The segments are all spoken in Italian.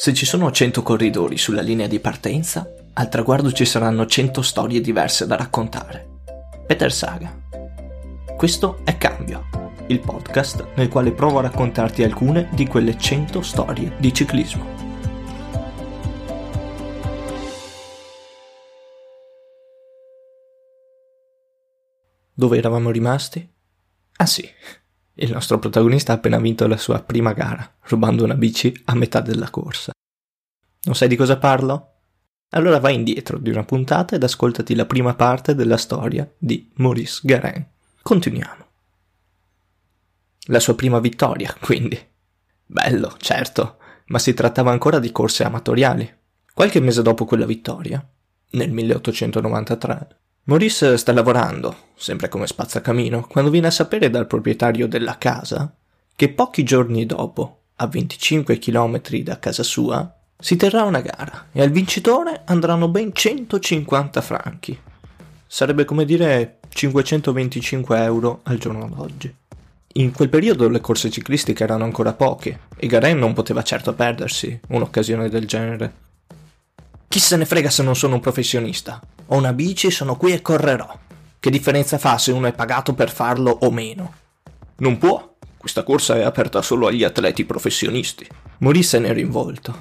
Se ci sono 100 corridori sulla linea di partenza, al traguardo ci saranno 100 storie diverse da raccontare. Peter Saga. Questo è Cambio, il podcast nel quale provo a raccontarti alcune di quelle 100 storie di ciclismo. Dove eravamo rimasti? Ah sì, il nostro protagonista ha appena vinto la sua prima gara, rubando una bici a metà della corsa. Non sai di cosa parlo? Allora vai indietro di una puntata ed ascoltati la prima parte della storia di Maurice Garin. Continuiamo. La sua prima vittoria, quindi. Bello, certo, ma si trattava ancora di corse amatoriali. Qualche mese dopo quella vittoria, nel 1893, Maurice sta lavorando, sempre come spazzacamino, quando viene a sapere dal proprietario della casa che pochi giorni dopo, a 25 km da casa sua, si terrà una gara e al vincitore andranno ben 150 franchi. Sarebbe come dire 525 euro al giorno d'oggi. In quel periodo le corse ciclistiche erano ancora poche e Garen non poteva certo perdersi un'occasione del genere. Chi se ne frega se non sono un professionista? Ho una bici, sono qui e correrò. Che differenza fa se uno è pagato per farlo o meno? Non può. Questa corsa è aperta solo agli atleti professionisti. Morì se n'era in volto,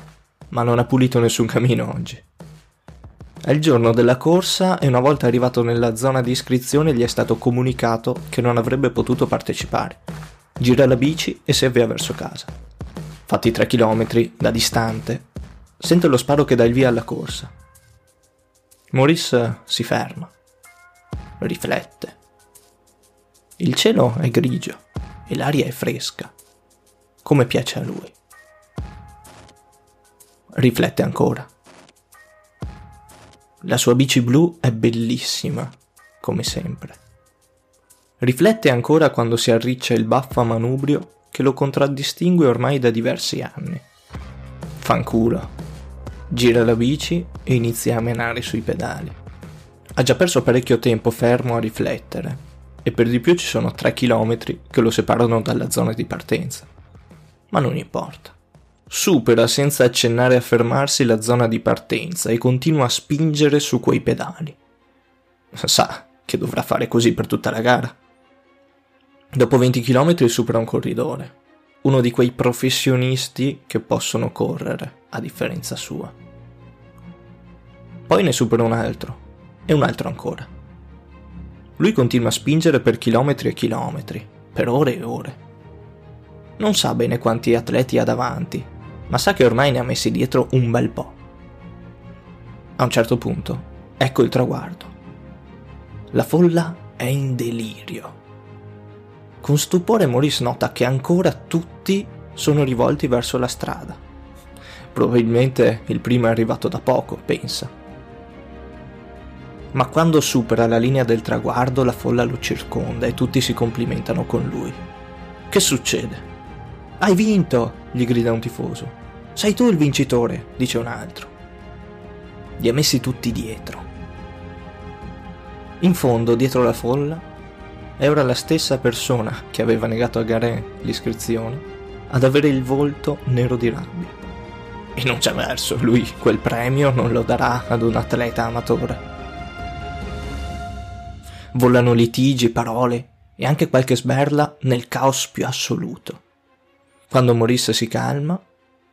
ma non ha pulito nessun camino oggi. È il giorno della corsa e una volta arrivato nella zona di iscrizione gli è stato comunicato che non avrebbe potuto partecipare. Gira la bici e si avvia verso casa. Fatti tre chilometri da distante, sente lo sparo che dà il via alla corsa. Maurice si ferma, riflette. Il cielo è grigio e l'aria è fresca, come piace a lui. Riflette ancora. La sua bici blu è bellissima, come sempre. Riflette ancora quando si arriccia il baffo a manubrio che lo contraddistingue ormai da diversi anni. Fanculo gira la bici e inizia a menare sui pedali. Ha già perso parecchio tempo fermo a riflettere e per di più ci sono 3 km che lo separano dalla zona di partenza. Ma non importa. Supera senza accennare a fermarsi la zona di partenza e continua a spingere su quei pedali. Sa che dovrà fare così per tutta la gara. Dopo 20 km supera un corridore, uno di quei professionisti che possono correre, a differenza sua. Poi ne supera un altro, e un altro ancora. Lui continua a spingere per chilometri e chilometri, per ore e ore. Non sa bene quanti atleti ha davanti, ma sa che ormai ne ha messi dietro un bel po'. A un certo punto, ecco il traguardo. La folla è in delirio. Con stupore Maurice nota che ancora tutti sono rivolti verso la strada. Probabilmente il primo è arrivato da poco, pensa. Ma quando supera la linea del traguardo la folla lo circonda e tutti si complimentano con lui. Che succede? Hai vinto! gli grida un tifoso. Sei tu il vincitore, dice un altro. Li ha messi tutti dietro. In fondo, dietro la folla, è ora la stessa persona che aveva negato a Garin l'iscrizione ad avere il volto nero di rabbia. E non c'è verso, lui quel premio non lo darà ad un atleta amatore. Volano litigi, parole e anche qualche sberla nel caos più assoluto. Quando Maurice si calma,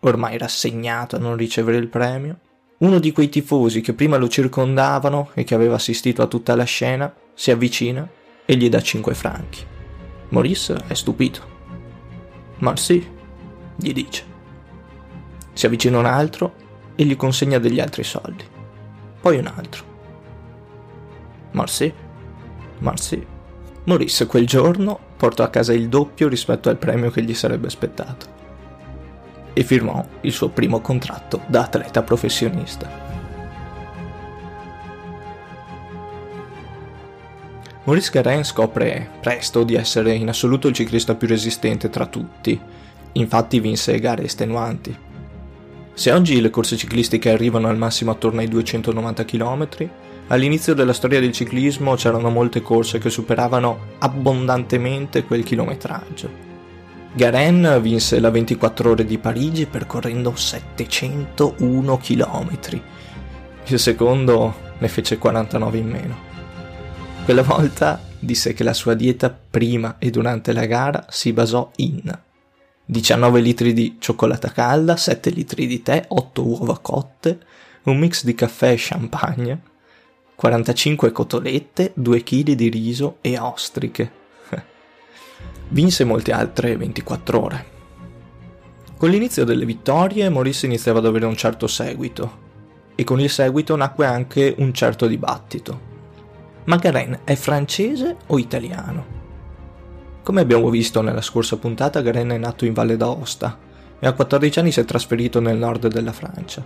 ormai rassegnato a non ricevere il premio, uno di quei tifosi che prima lo circondavano e che aveva assistito a tutta la scena si avvicina e gli dà 5 franchi. Maurice è stupito. Sì, gli dice. Si avvicina un altro e gli consegna degli altri soldi. Poi un altro. Marcy, Marcy. Maurice quel giorno portò a casa il doppio rispetto al premio che gli sarebbe aspettato e firmò il suo primo contratto da atleta professionista. Maurice Garin scopre presto di essere in assoluto il ciclista più resistente tra tutti, infatti vinse gare estenuanti. Se oggi le corse ciclistiche arrivano al massimo attorno ai 290 km, all'inizio della storia del ciclismo c'erano molte corse che superavano abbondantemente quel chilometraggio. Garen vinse la 24 ore di Parigi percorrendo 701 km. Il secondo ne fece 49 in meno. Quella volta disse che la sua dieta prima e durante la gara si basò in 19 litri di cioccolata calda, 7 litri di tè, 8 uova cotte, un mix di caffè e champagne, 45 cotolette, 2 kg di riso e ostriche. Vinse molte altre 24 ore. Con l'inizio delle vittorie Maurice iniziava ad avere un certo seguito e con il seguito nacque anche un certo dibattito. Ma Garen è francese o italiano? Come abbiamo visto nella scorsa puntata, Garen è nato in Valle d'Aosta e a 14 anni si è trasferito nel nord della Francia.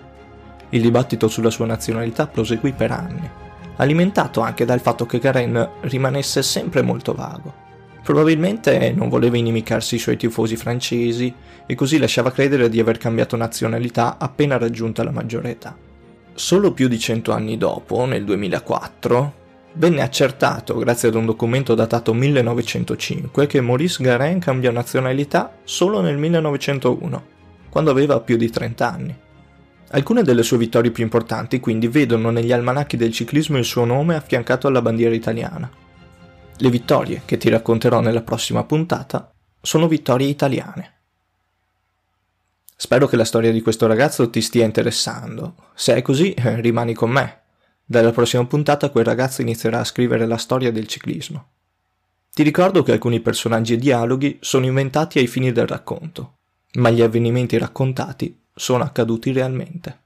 Il dibattito sulla sua nazionalità proseguì per anni, alimentato anche dal fatto che Garen rimanesse sempre molto vago. Probabilmente non voleva inimicarsi i suoi tifosi francesi e così lasciava credere di aver cambiato nazionalità appena raggiunta la maggiore età. Solo più di cento anni dopo, nel 2004, venne accertato, grazie ad un documento datato 1905, che Maurice Garin cambiò nazionalità solo nel 1901, quando aveva più di 30 anni. Alcune delle sue vittorie più importanti quindi vedono negli almanacchi del ciclismo il suo nome affiancato alla bandiera italiana. Le vittorie che ti racconterò nella prossima puntata sono vittorie italiane. Spero che la storia di questo ragazzo ti stia interessando. Se è così, eh, rimani con me dalla prossima puntata quel ragazzo inizierà a scrivere la storia del ciclismo. Ti ricordo che alcuni personaggi e dialoghi sono inventati ai fini del racconto, ma gli avvenimenti raccontati sono accaduti realmente.